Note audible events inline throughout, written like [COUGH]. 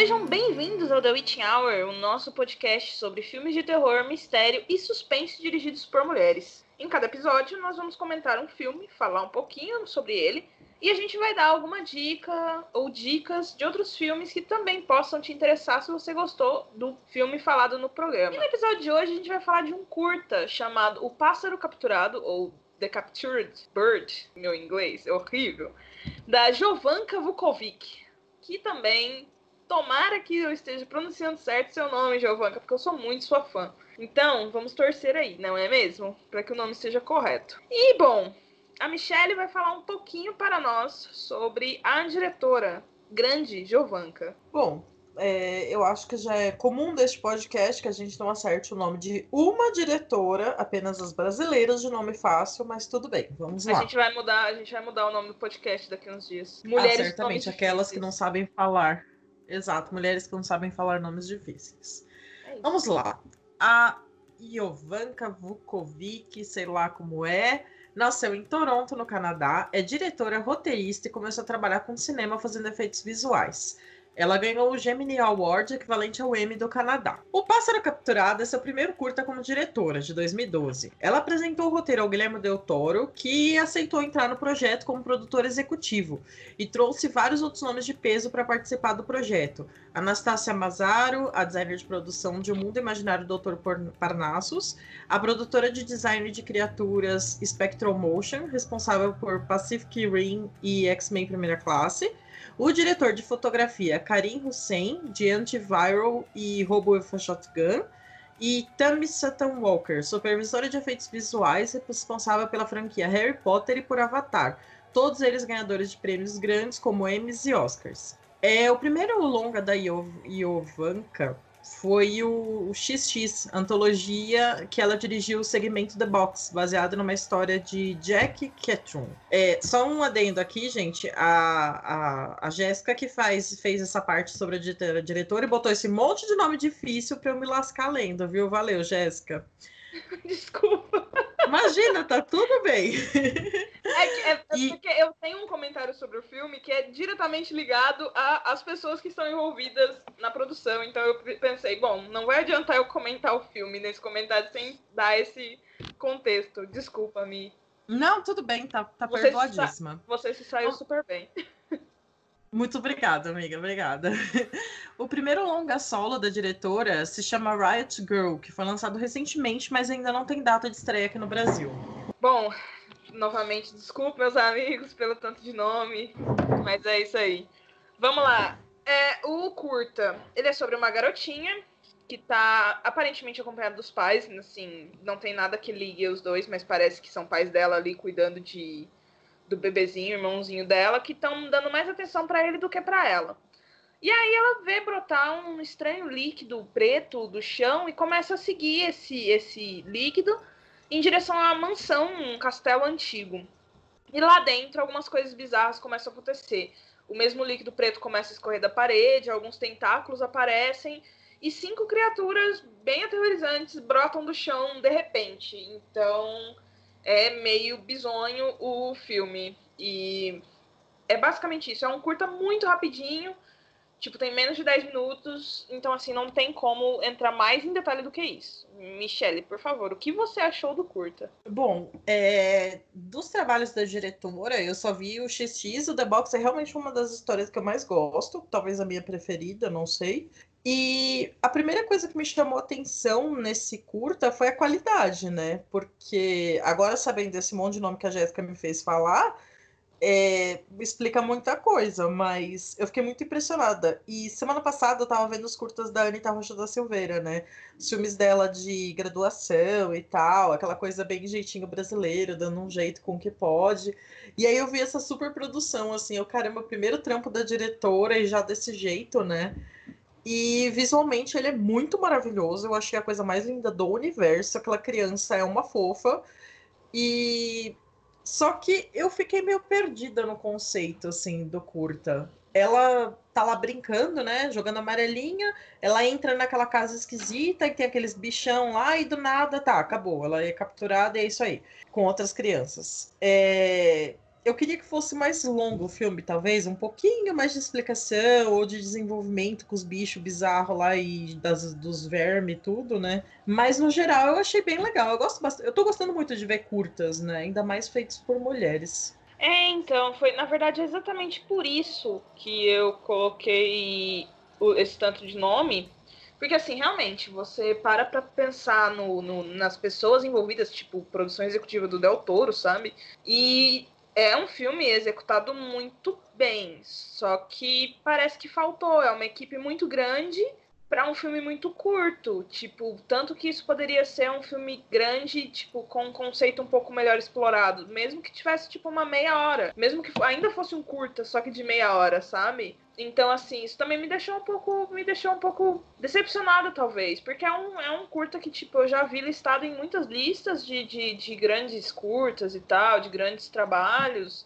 Sejam bem-vindos ao The Witching Hour, o nosso podcast sobre filmes de terror, mistério e suspense dirigidos por mulheres. Em cada episódio, nós vamos comentar um filme, falar um pouquinho sobre ele e a gente vai dar alguma dica ou dicas de outros filmes que também possam te interessar se você gostou do filme falado no programa. E no episódio de hoje, a gente vai falar de um curta chamado O Pássaro Capturado ou The Captured Bird, meu inglês é horrível, da Jovanka Vukovic, que também tomara que eu esteja pronunciando certo seu nome, Jovanka, porque eu sou muito sua fã. Então, vamos torcer aí, não é mesmo? Para que o nome seja correto. E, bom, a Michelle vai falar um pouquinho para nós sobre a diretora grande Jovanka. Bom, é, eu acho que já é comum deste podcast que a gente não acerte o nome de uma diretora, apenas as brasileiras de nome fácil, mas tudo bem, vamos lá. A gente vai mudar, a gente vai mudar o nome do podcast daqui uns dias. Mulheres ah, certamente, aquelas que não sabem falar. Exato, mulheres que não sabem falar nomes difíceis. É Vamos lá. A Iovanka Vukovic, sei lá como é, nasceu em Toronto, no Canadá, é diretora, roteirista e começou a trabalhar com cinema fazendo efeitos visuais. Ela ganhou o Gemini Award, equivalente ao Emmy do Canadá. O Pássaro Capturado é seu primeiro curta como diretora, de 2012. Ela apresentou o roteiro ao Guilherme Del Toro, que aceitou entrar no projeto como produtor executivo e trouxe vários outros nomes de peso para participar do projeto. Anastácia Mazaro, a designer de produção de O Mundo Imaginário Dr. Parnassus, a produtora de design de criaturas Spectral Motion, responsável por Pacific Rim e X-Men Primeira Classe, o diretor de fotografia Karim Hussein, de Antiviral e Robo with Shotgun, e Tammy Sutton Walker, supervisora de efeitos visuais responsável pela franquia Harry Potter e por Avatar, todos eles ganhadores de prêmios grandes como Emmys e Oscars. É o primeiro longa da Iovanka foi o, o XX, antologia que ela dirigiu o segmento The Box, baseado numa história de Jack Ketchum. É, só um adendo aqui, gente. A, a, a Jéssica que faz, fez essa parte sobre a diretora e botou esse monte de nome difícil para eu me lascar lendo, viu? Valeu, Jéssica. [LAUGHS] Desculpa. Imagina, tá tudo bem. É, é, e... porque eu tenho um comentário sobre o filme que é diretamente ligado às pessoas que estão envolvidas na produção. Então eu pensei, bom, não vai adiantar eu comentar o filme nesse comentário sem dar esse contexto. Desculpa-me. Não, tudo bem, tá, tá você perdoadíssima. Se você se saiu super bem. Muito obrigada, amiga, obrigada. O primeiro longa solo da diretora se chama Riot Girl, que foi lançado recentemente, mas ainda não tem data de estreia aqui no Brasil. Bom, novamente, desculpe, meus amigos, pelo tanto de nome, mas é isso aí. Vamos lá. É, o curta, ele é sobre uma garotinha que tá aparentemente acompanhada dos pais, assim, não tem nada que ligue os dois, mas parece que são pais dela ali cuidando de do bebezinho, irmãozinho dela, que estão dando mais atenção para ele do que para ela. E aí ela vê brotar um estranho líquido preto do chão e começa a seguir esse, esse líquido em direção à mansão, um castelo antigo. E lá dentro algumas coisas bizarras começam a acontecer. O mesmo líquido preto começa a escorrer da parede, alguns tentáculos aparecem e cinco criaturas bem aterrorizantes brotam do chão de repente. Então, é meio bizonho o filme. E é basicamente isso. É um curta muito rapidinho. Tipo, tem menos de 10 minutos. Então, assim, não tem como entrar mais em detalhe do que isso. Michele, por favor, o que você achou do curta? Bom, é... dos trabalhos da diretora, eu só vi o XX. O The Box é realmente uma das histórias que eu mais gosto. Talvez a minha preferida, não sei. E a primeira coisa que me chamou atenção nesse curta foi a qualidade, né? Porque agora sabendo desse monte de nome que a Jéssica me fez falar, é, explica muita coisa, mas eu fiquei muito impressionada. E semana passada eu tava vendo os curtas da Anitta Rocha da Silveira, né? Os filmes dela de graduação e tal, aquela coisa bem jeitinho brasileiro, dando um jeito com o que pode. E aí eu vi essa super produção, assim, eu, caramba, primeiro trampo da diretora e já desse jeito, né? E visualmente ele é muito maravilhoso. Eu achei a coisa mais linda do universo. Aquela criança é uma fofa. E só que eu fiquei meio perdida no conceito assim do curta. Ela tá lá brincando, né? Jogando amarelinha. Ela entra naquela casa esquisita e tem aqueles bichão lá e do nada tá, acabou. Ela é capturada e é isso aí. Com outras crianças. É eu queria que fosse mais longo o filme, talvez, um pouquinho mais de explicação ou de desenvolvimento com os bichos bizarros lá e das, dos vermes e tudo, né? Mas no geral eu achei bem legal. Eu gosto bastante. Eu tô gostando muito de ver curtas, né? Ainda mais feitos por mulheres. É, então, foi, na verdade, é exatamente por isso que eu coloquei esse tanto de nome. Porque, assim, realmente, você para pra pensar no, no, nas pessoas envolvidas, tipo, produção executiva do Del Toro, sabe? E é um filme executado muito bem, só que parece que faltou. É uma equipe muito grande para um filme muito curto. Tipo, tanto que isso poderia ser um filme grande, tipo, com um conceito um pouco melhor explorado. Mesmo que tivesse, tipo, uma meia hora. Mesmo que ainda fosse um curta, só que de meia hora, sabe? Então, assim, isso também me deixou um pouco. Me deixou um pouco decepcionada, talvez. Porque é um, é um curta que, tipo, eu já vi listado em muitas listas de, de, de grandes curtas e tal, de grandes trabalhos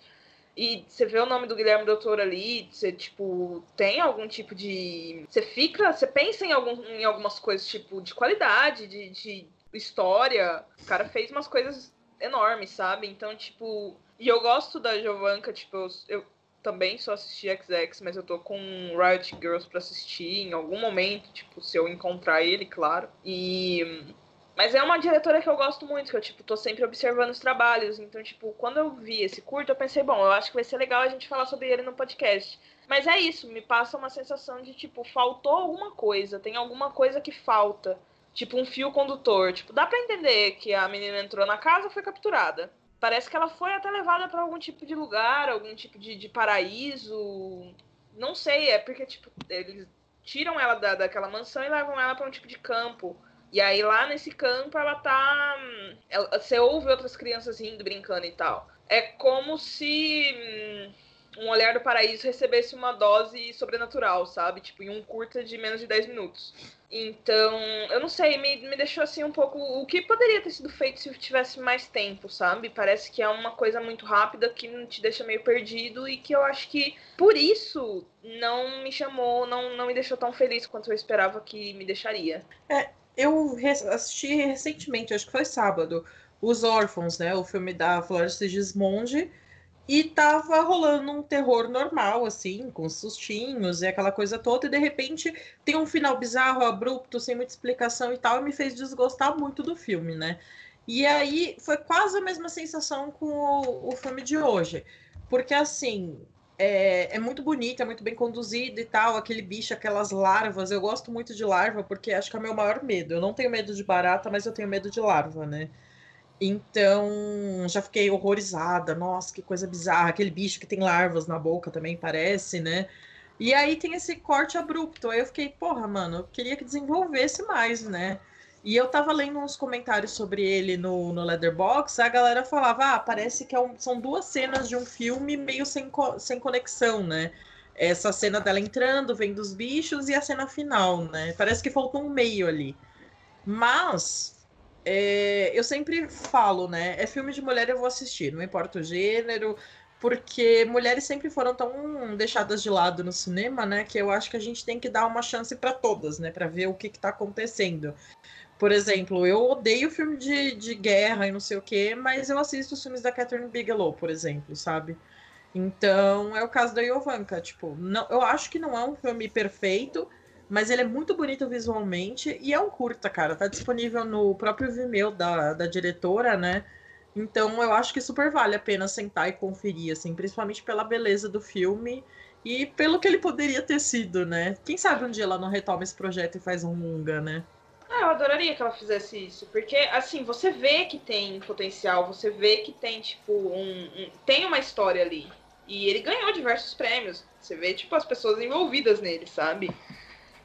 e você vê o nome do Guilherme Doutor ali, você, tipo, tem algum tipo de. Você fica. Você pensa em, algum, em algumas coisas, tipo, de qualidade, de, de história. O cara fez umas coisas enormes, sabe? Então, tipo. E eu gosto da Jovanka, tipo, eu, eu também só assisti XX, mas eu tô com Riot Girls pra assistir em algum momento, tipo, se eu encontrar ele, claro. E mas é uma diretora que eu gosto muito, que eu, tipo, tô sempre observando os trabalhos. Então, tipo, quando eu vi esse curto, eu pensei, bom, eu acho que vai ser legal a gente falar sobre ele no podcast. Mas é isso, me passa uma sensação de, tipo, faltou alguma coisa, tem alguma coisa que falta. Tipo, um fio condutor. Tipo, dá pra entender que a menina entrou na casa foi capturada. Parece que ela foi até levada para algum tipo de lugar, algum tipo de, de paraíso. Não sei, é porque, tipo, eles tiram ela da, daquela mansão e levam ela para um tipo de campo. E aí lá nesse campo ela tá. Ela, você ouve outras crianças rindo, brincando e tal. É como se hum, um olhar do paraíso recebesse uma dose sobrenatural, sabe? Tipo, em um curta de menos de 10 minutos. Então, eu não sei, me, me deixou assim um pouco. O que poderia ter sido feito se tivesse mais tempo, sabe? Parece que é uma coisa muito rápida que te deixa meio perdido e que eu acho que por isso não me chamou, não, não me deixou tão feliz quanto eu esperava que me deixaria. É, eu assisti recentemente, acho que foi sábado, Os Órfãos, né? O filme da Florence Gismonde. E tava rolando um terror normal, assim, com sustinhos e aquela coisa toda, e de repente tem um final bizarro, abrupto, sem muita explicação e tal, e me fez desgostar muito do filme, né? E aí foi quase a mesma sensação com o, o filme de hoje. Porque assim, é, é, muito bonita, é muito bem conduzida e tal. Aquele bicho, aquelas larvas. Eu gosto muito de larva porque acho que é o meu maior medo. Eu não tenho medo de barata, mas eu tenho medo de larva, né? Então, já fiquei horrorizada. Nossa, que coisa bizarra. Aquele bicho que tem larvas na boca também parece, né? E aí tem esse corte abrupto. Aí eu fiquei, porra, mano, eu queria que desenvolvesse mais, né? E eu tava lendo uns comentários sobre ele no, no Leatherbox, a galera falava, ah, parece que é um, são duas cenas de um filme meio sem, sem conexão, né? Essa cena dela entrando, vendo os bichos, e a cena final, né? Parece que faltou um meio ali. Mas é, eu sempre falo, né? É filme de mulher, eu vou assistir, não importa o gênero, porque mulheres sempre foram tão deixadas de lado no cinema, né? Que eu acho que a gente tem que dar uma chance para todas, né? Para ver o que, está acontecendo. Por exemplo, eu odeio filme de, de guerra e não sei o quê, mas eu assisto os filmes da Catherine Bigelow, por exemplo, sabe? Então, é o caso da Yovanka. Tipo, não, eu acho que não é um filme perfeito, mas ele é muito bonito visualmente e é um curta, cara. Tá disponível no próprio Vimeo da, da diretora, né? Então, eu acho que super vale a pena sentar e conferir, assim, principalmente pela beleza do filme e pelo que ele poderia ter sido, né? Quem sabe um dia ela não retoma esse projeto e faz um longa, né? Ah, eu adoraria que ela fizesse isso, porque assim, você vê que tem potencial, você vê que tem, tipo, um, um, tem uma história ali. E ele ganhou diversos prêmios. Você vê, tipo, as pessoas envolvidas nele, sabe?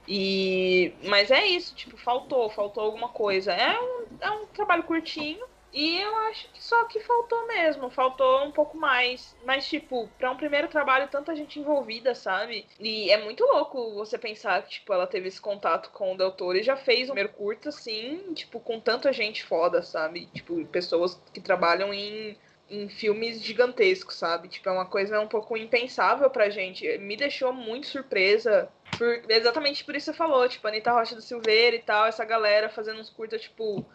E. Mas é isso, tipo, faltou, faltou alguma coisa. É um, é um trabalho curtinho, e eu acho que só que faltou mesmo, faltou um pouco mais. Mas, tipo, para um primeiro trabalho, tanta gente envolvida, sabe? E é muito louco você pensar que, tipo, ela teve esse contato com o Del Toro e já fez um primeiro curto, assim, tipo, com tanta gente foda, sabe? Tipo, pessoas que trabalham em, em filmes gigantescos, sabe? Tipo, é uma coisa um pouco impensável pra gente. Me deixou muito surpresa. Por, exatamente por isso você falou, tipo, Anitta Rocha do Silveira e tal, essa galera fazendo uns curtas, tipo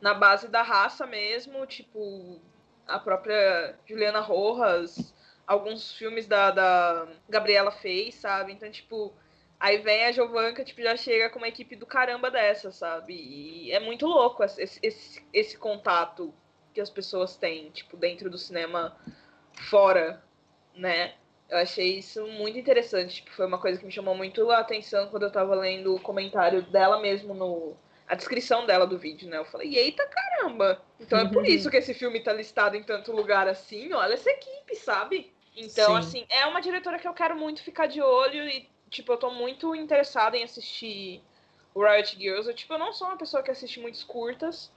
na base da raça mesmo, tipo, a própria Juliana Rojas, alguns filmes da, da Gabriela fez, sabe? Então, tipo, aí vem a Jovanka, tipo, já chega com uma equipe do caramba dessa, sabe? E é muito louco esse, esse, esse contato que as pessoas têm, tipo, dentro do cinema fora, né? Eu achei isso muito interessante. Tipo, foi uma coisa que me chamou muito a atenção quando eu tava lendo o comentário dela mesmo no. A descrição dela do vídeo, né? Eu falei, eita caramba! Então é por isso que esse filme tá listado em tanto lugar assim. Olha essa equipe, sabe? Então, Sim. assim, é uma diretora que eu quero muito ficar de olho e, tipo, eu tô muito interessada em assistir o Riot Girls. Eu, tipo, eu não sou uma pessoa que assiste muitos curtas.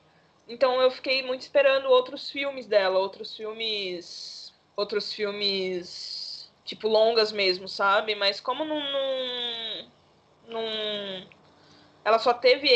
Então eu fiquei muito esperando outros filmes dela, outros filmes. Outros filmes. Tipo, longas mesmo, sabe? Mas como não. não, não ela só teve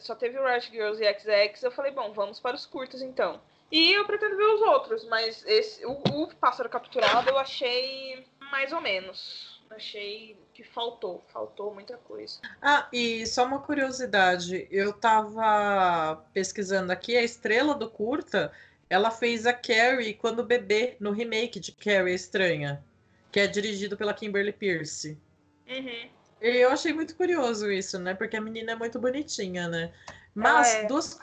só teve o Riot Girls e XX, eu falei, bom, vamos para os curtas então. E eu pretendo ver os outros, mas esse, o, o Pássaro Capturado eu achei mais ou menos. Achei que faltou, faltou muita coisa. Ah, e só uma curiosidade, eu tava pesquisando aqui, a estrela do curta, ela fez a Carrie quando bebê, no remake de Carrie Estranha, que é dirigido pela Kimberly Pierce. Uhum. Eu achei muito curioso isso, né? Porque a menina é muito bonitinha, né? Mas é. duas,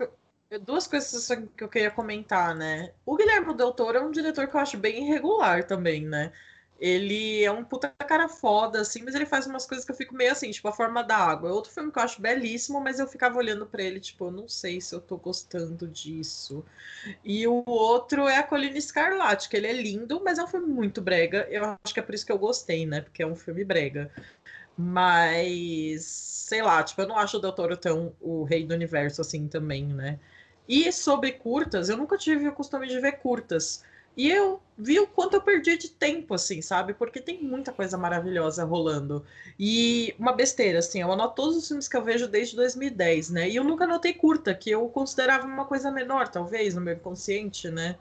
duas coisas que eu queria comentar, né? O Guilherme Del Toro é um diretor que eu acho bem irregular também, né? Ele é um puta cara foda, assim, mas ele faz umas coisas que eu fico meio assim, tipo, A Forma da Água. É outro filme que eu acho belíssimo, mas eu ficava olhando para ele, tipo, eu não sei se eu tô gostando disso. E o outro é A Colina Escarlate, que ele é lindo, mas é um filme muito brega. Eu acho que é por isso que eu gostei, né? Porque é um filme brega. Mas, sei lá, tipo, eu não acho o Del Toro tão o rei do universo assim também, né? E sobre curtas, eu nunca tive o costume de ver curtas. E eu vi o quanto eu perdi de tempo, assim, sabe? Porque tem muita coisa maravilhosa rolando. E uma besteira, assim, eu anoto todos os filmes que eu vejo desde 2010, né? E eu nunca anotei curta, que eu considerava uma coisa menor, talvez, no meu inconsciente, né?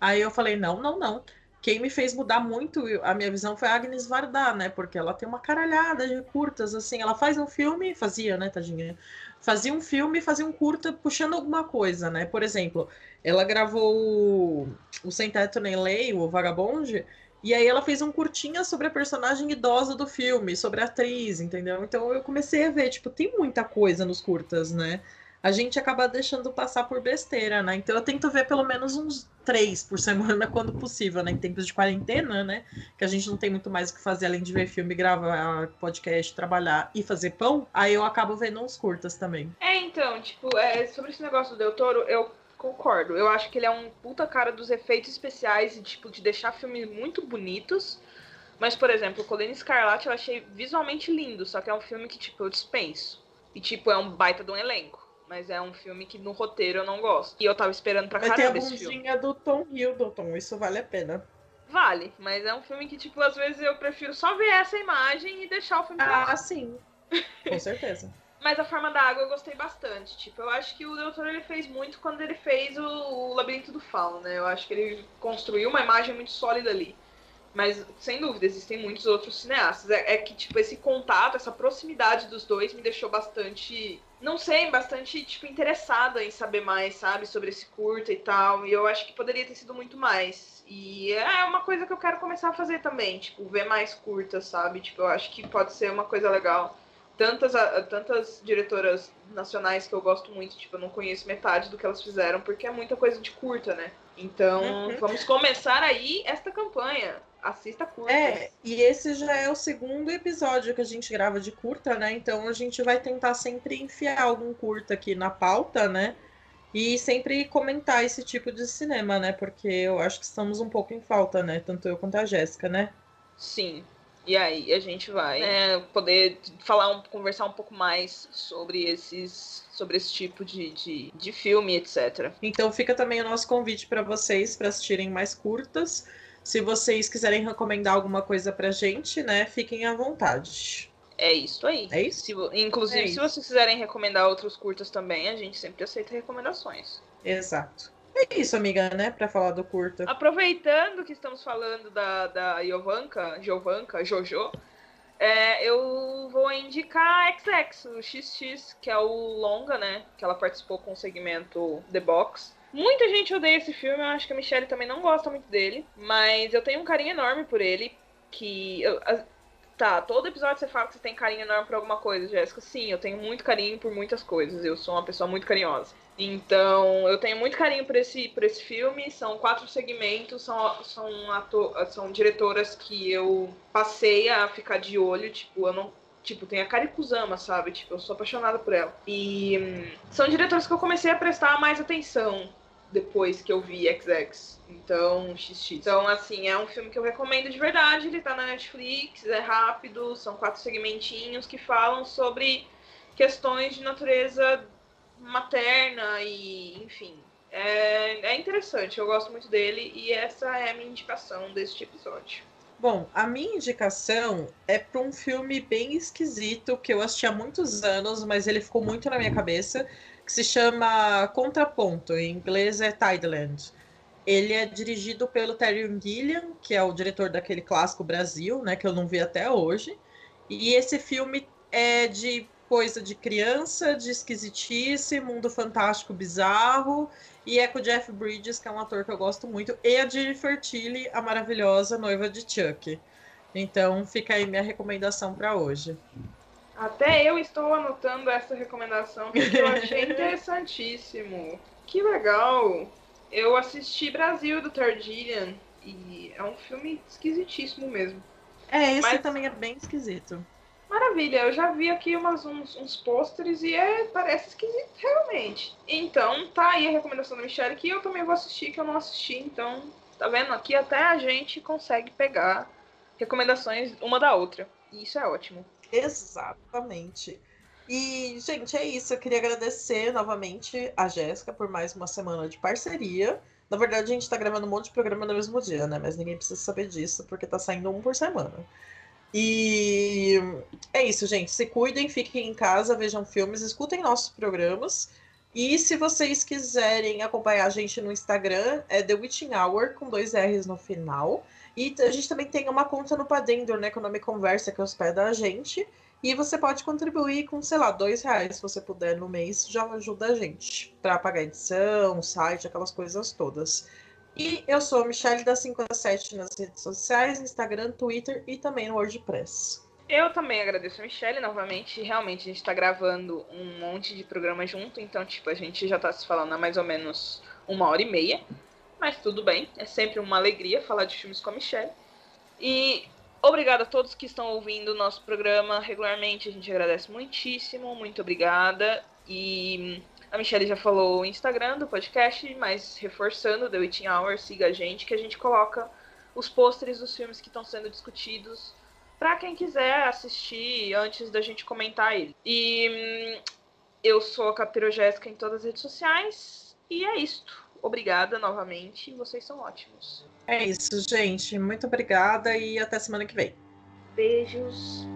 Aí eu falei, não, não, não. Quem me fez mudar muito a minha visão foi a Agnes Varda, né? Porque ela tem uma caralhada de curtas, assim. Ela faz um filme, fazia, né, tadinha? fazia um filme, fazia um curta puxando alguma coisa, né? Por exemplo, ela gravou o, o Sem Teto Nem Lei, o Vagabonde, e aí ela fez um curtinha sobre a personagem idosa do filme, sobre a atriz, entendeu? Então eu comecei a ver, tipo, tem muita coisa nos curtas, né? A gente acaba deixando passar por besteira, né? Então eu tento ver pelo menos uns três por semana [LAUGHS] quando possível, né? Em tempos de quarentena, né? Que a gente não tem muito mais o que fazer além de ver filme, gravar podcast, trabalhar e fazer pão. Aí eu acabo vendo uns curtas também. É, então, tipo, é, sobre esse negócio do Del Toro, eu concordo. Eu acho que ele é um puta cara dos efeitos especiais e, tipo, de deixar filmes muito bonitos. Mas, por exemplo, Colina Escarlate eu achei visualmente lindo, só que é um filme que, tipo, eu dispenso. E, tipo, é um baita de um elenco. Mas é um filme que no roteiro eu não gosto. E eu tava esperando pra mas caramba esse filme. Tem a do Tom Hiddleston, isso vale a pena. Vale, mas é um filme que, tipo, às vezes eu prefiro só ver essa imagem e deixar o filme Ah, sim. Com [LAUGHS] certeza. Mas a forma da água eu gostei bastante. Tipo, eu acho que o Doutor ele fez muito quando ele fez o, o Labirinto do Fauno, né? Eu acho que ele construiu uma imagem muito sólida ali. Mas, sem dúvida, existem muitos outros cineastas. É, é, que, tipo, esse contato, essa proximidade dos dois me deixou bastante. Não sei, bastante, tipo, interessada em saber mais, sabe, sobre esse curta e tal. E eu acho que poderia ter sido muito mais. E é uma coisa que eu quero começar a fazer também, tipo, ver mais curtas, sabe? Tipo, eu acho que pode ser uma coisa legal. Tantas, tantas diretoras nacionais que eu gosto muito, tipo, eu não conheço metade do que elas fizeram, porque é muita coisa de curta, né? Então, uhum. vamos começar aí esta campanha assista curta. É, e esse já é o segundo episódio que a gente grava de curta, né? Então a gente vai tentar sempre enfiar algum curta aqui na pauta, né? E sempre comentar esse tipo de cinema, né? Porque eu acho que estamos um pouco em falta, né? Tanto eu quanto a Jéssica, né? Sim. E aí a gente vai né, poder falar, um, conversar um pouco mais sobre esses sobre esse tipo de, de, de filme, etc. Então fica também o nosso convite para vocês para assistirem mais curtas. Se vocês quiserem recomendar alguma coisa pra gente, né, fiquem à vontade. É isso aí. É isso? Se, inclusive, é se vocês quiserem recomendar outros curtas também, a gente sempre aceita recomendações. Exato. É isso, amiga, né? Pra falar do curta. Aproveitando que estamos falando da, da Jovanka, Jovanka, Jojo, é, eu vou indicar XX, o XX, que é o longa, né? Que ela participou com o segmento The Box. Muita gente odeia esse filme, eu acho que a Michelle também não gosta muito dele, mas eu tenho um carinho enorme por ele, que Tá, todo episódio você fala que você tem carinho enorme por alguma coisa, Jéssica. Sim, eu tenho muito carinho por muitas coisas. Eu sou uma pessoa muito carinhosa. Então, eu tenho muito carinho por esse, por esse filme. São quatro segmentos, são, são, são diretoras que eu passei a ficar de olho. Tipo, eu não. Tipo, tem a Kari Kusama, sabe? Tipo, eu sou apaixonada por ela. E hum, são diretoras que eu comecei a prestar mais atenção depois que eu vi XX. Então, XX. Então, assim, é um filme que eu recomendo de verdade. Ele tá na Netflix, é rápido, são quatro segmentinhos que falam sobre questões de natureza materna e, enfim. É, é interessante, eu gosto muito dele e essa é a minha indicação deste episódio. Bom, a minha indicação é para um filme bem esquisito que eu assisti há muitos anos, mas ele ficou muito na minha cabeça que se chama Contraponto, em inglês é Tideland. Ele é dirigido pelo Terry Gilliam, que é o diretor daquele clássico Brasil, né, que eu não vi até hoje. E esse filme é de coisa de criança, de esquisitice, mundo fantástico bizarro, e é com o Jeff Bridges, que é um ator que eu gosto muito, e a Jennifer Tilly, a maravilhosa noiva de Chuck. Então fica aí minha recomendação para hoje. Até eu estou anotando essa recomendação porque eu achei interessantíssimo. Que legal! Eu assisti Brasil do Targillian e é um filme esquisitíssimo mesmo. É, esse Mas... também é bem esquisito. Maravilha, eu já vi aqui umas, uns, uns pôsteres e é, parece esquisito realmente. Então, tá aí a recomendação da Michelle que eu também vou assistir, que eu não assisti. Então, tá vendo? Aqui até a gente consegue pegar recomendações uma da outra. E isso é ótimo. Exatamente. E, gente, é isso. Eu queria agradecer novamente a Jéssica por mais uma semana de parceria. Na verdade, a gente tá gravando um monte de programa no mesmo dia, né? Mas ninguém precisa saber disso, porque tá saindo um por semana. E é isso, gente. Se cuidem, fiquem em casa, vejam filmes, escutem nossos programas. E se vocês quiserem acompanhar a gente no Instagram, é The Witching Hour, com dois R's no final. E a gente também tem uma conta no Padendor, né? Que é o nome Conversa, que hospeda a gente. E você pode contribuir com, sei lá, dois reais, se você puder, no mês, já ajuda a gente. Pra pagar edição, site, aquelas coisas todas. E eu sou a Michelle da 57 nas redes sociais, Instagram, Twitter e também no WordPress. Eu também agradeço a Michelle novamente. Realmente, a gente tá gravando um monte de programa junto, então, tipo, a gente já tá se falando há mais ou menos uma hora e meia mas tudo bem. É sempre uma alegria falar de filmes com a Michelle. E obrigada a todos que estão ouvindo o nosso programa regularmente. A gente agradece muitíssimo. Muito obrigada. E a Michelle já falou o Instagram do podcast, mas reforçando, The Witching Hour, siga a gente, que a gente coloca os pôsteres dos filmes que estão sendo discutidos para quem quiser assistir antes da gente comentar ele. E hum, eu sou a Capitero Jéssica em todas as redes sociais. E é isto. Obrigada novamente, vocês são ótimos. É isso, gente. Muito obrigada e até semana que vem. Beijos.